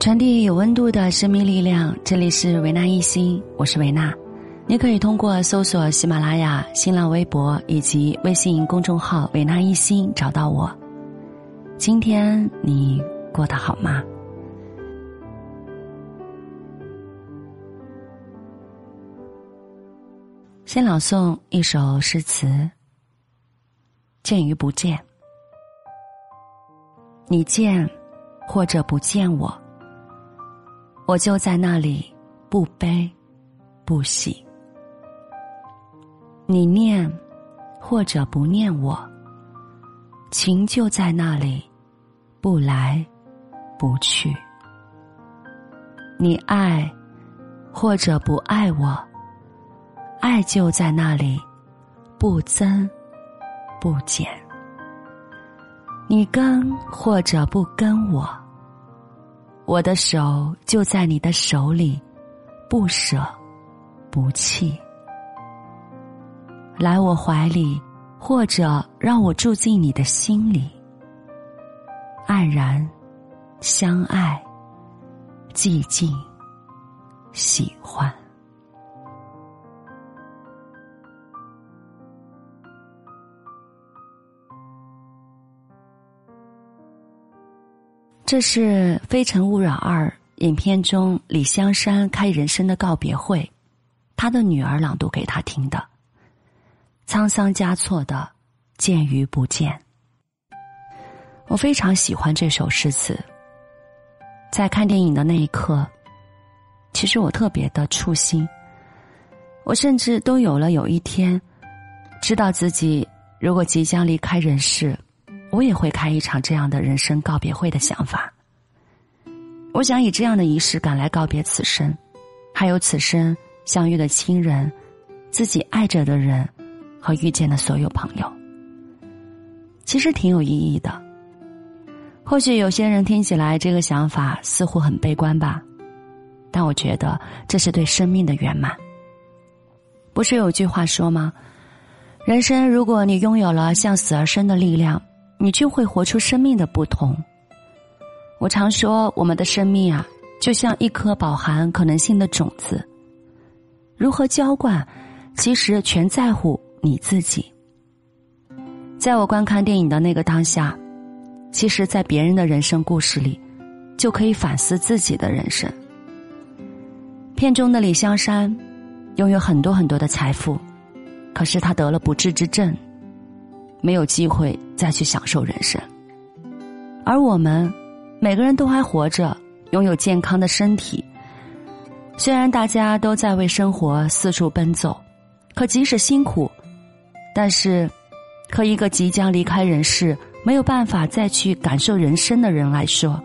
传递有温度的生命力量，这里是维纳一心，我是维纳。你可以通过搜索喜马拉雅、新浪微博以及微信公众号“维纳一心”找到我。今天你过得好吗？先朗诵一首诗词：见与不见。你见或者不见我，我就在那里，不悲不喜。你念或者不念我，情就在那里，不来不去。你爱或者不爱我，爱就在那里，不增不减。你跟或者不跟我，我的手就在你的手里，不舍不弃。来我怀里，或者让我住进你的心里，黯然相爱，寂静喜欢。这是《非诚勿扰二》影片中李香山开人生的告别会，他的女儿朗读给他听的。沧桑加措的见与不见，我非常喜欢这首诗词。在看电影的那一刻，其实我特别的触心。我甚至都有了有一天，知道自己如果即将离开人世。我也会开一场这样的人生告别会的想法。我想以这样的仪式感来告别此生，还有此生相遇的亲人，自己爱着的人，和遇见的所有朋友。其实挺有意义的。或许有些人听起来这个想法似乎很悲观吧，但我觉得这是对生命的圆满。不是有句话说吗？人生如果你拥有了向死而生的力量。你就会活出生命的不同。我常说，我们的生命啊，就像一颗饱含可能性的种子，如何浇灌，其实全在乎你自己。在我观看电影的那个当下，其实，在别人的人生故事里，就可以反思自己的人生。片中的李香山，拥有很多很多的财富，可是他得了不治之症。没有机会再去享受人生，而我们每个人都还活着，拥有健康的身体。虽然大家都在为生活四处奔走，可即使辛苦，但是，和一个即将离开人世、没有办法再去感受人生的人来说，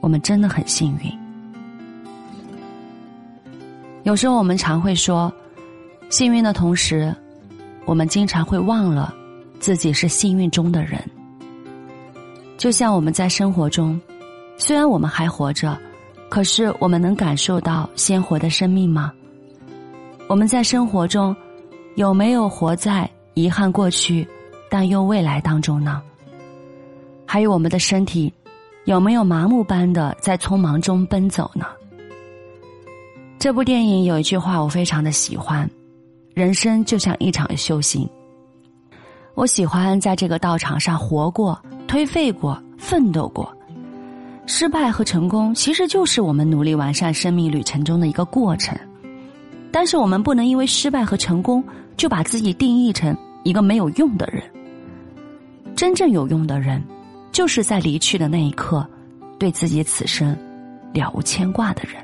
我们真的很幸运。有时候我们常会说，幸运的同时，我们经常会忘了。自己是幸运中的人，就像我们在生活中，虽然我们还活着，可是我们能感受到鲜活的生命吗？我们在生活中有没有活在遗憾过去、担忧未来当中呢？还有我们的身体有没有麻木般的在匆忙中奔走呢？这部电影有一句话我非常的喜欢：人生就像一场修行。我喜欢在这个道场上活过、颓废过、奋斗过。失败和成功其实就是我们努力完善生命旅程中的一个过程，但是我们不能因为失败和成功就把自己定义成一个没有用的人。真正有用的人，就是在离去的那一刻，对自己此生了无牵挂的人。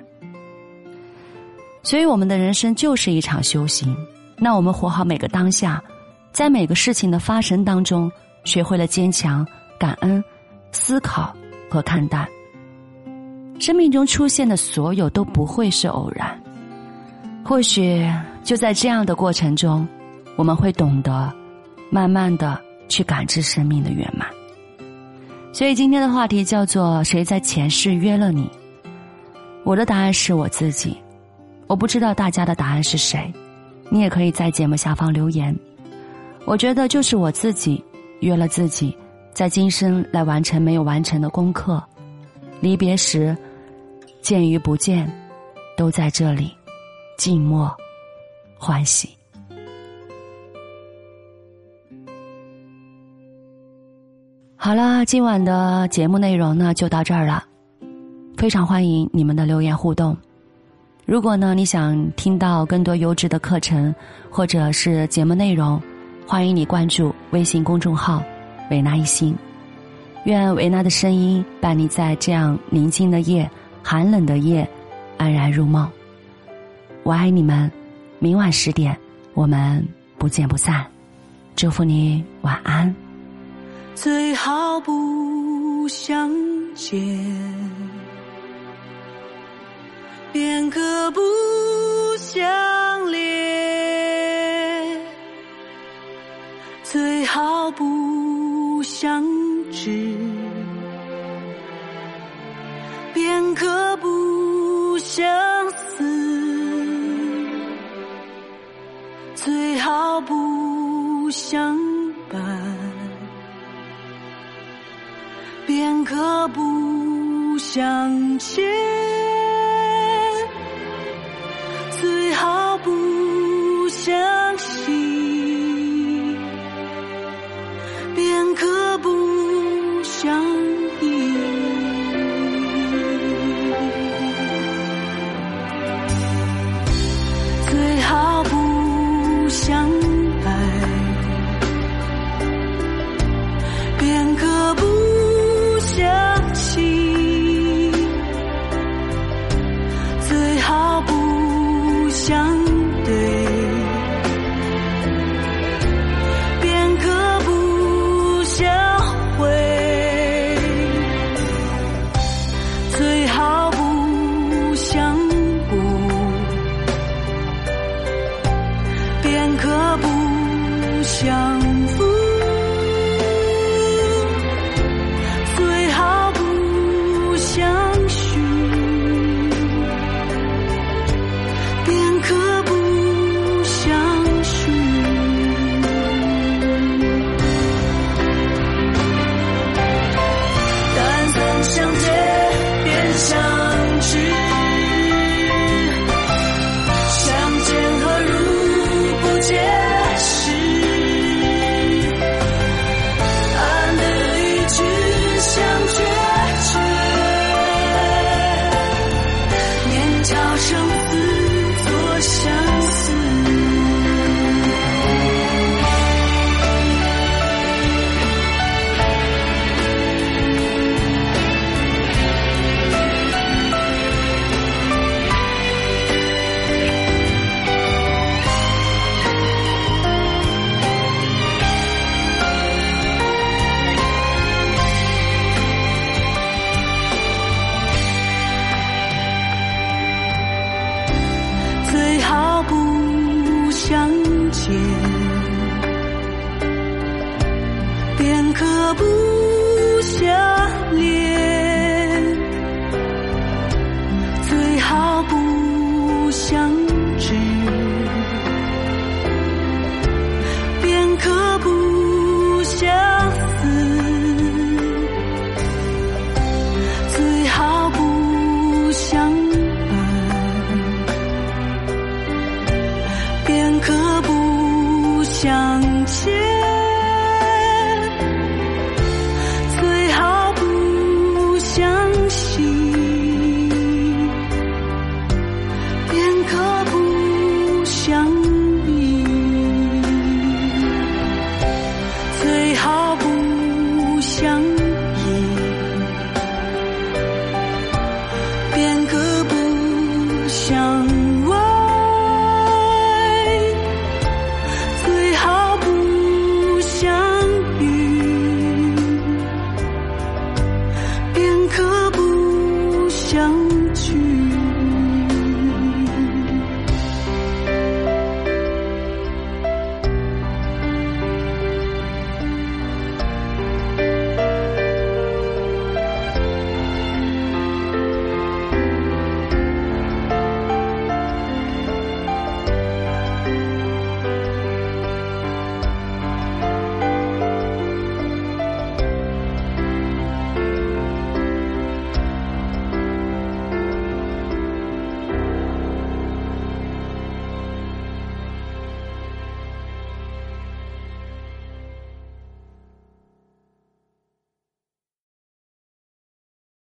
所以，我们的人生就是一场修行。那我们活好每个当下。在每个事情的发生当中，学会了坚强、感恩、思考和看淡。生命中出现的所有都不会是偶然。或许就在这样的过程中，我们会懂得，慢慢的去感知生命的圆满。所以今天的话题叫做“谁在前世约了你？”我的答案是我自己。我不知道大家的答案是谁，你也可以在节目下方留言。我觉得就是我自己约了自己，在今生来完成没有完成的功课。离别时，见与不见，都在这里，静默，欢喜。好了，今晚的节目内容呢就到这儿了，非常欢迎你们的留言互动。如果呢你想听到更多优质的课程或者是节目内容，欢迎你关注微信公众号“维纳一心”。愿维纳的声音伴你在这样宁静的夜、寒冷的夜安然入梦。我爱你们，明晚十点我们不见不散。祝福你晚安。最好不相见，便可不相相知，便可不相思；最好不相伴。便可不相欠，天便可不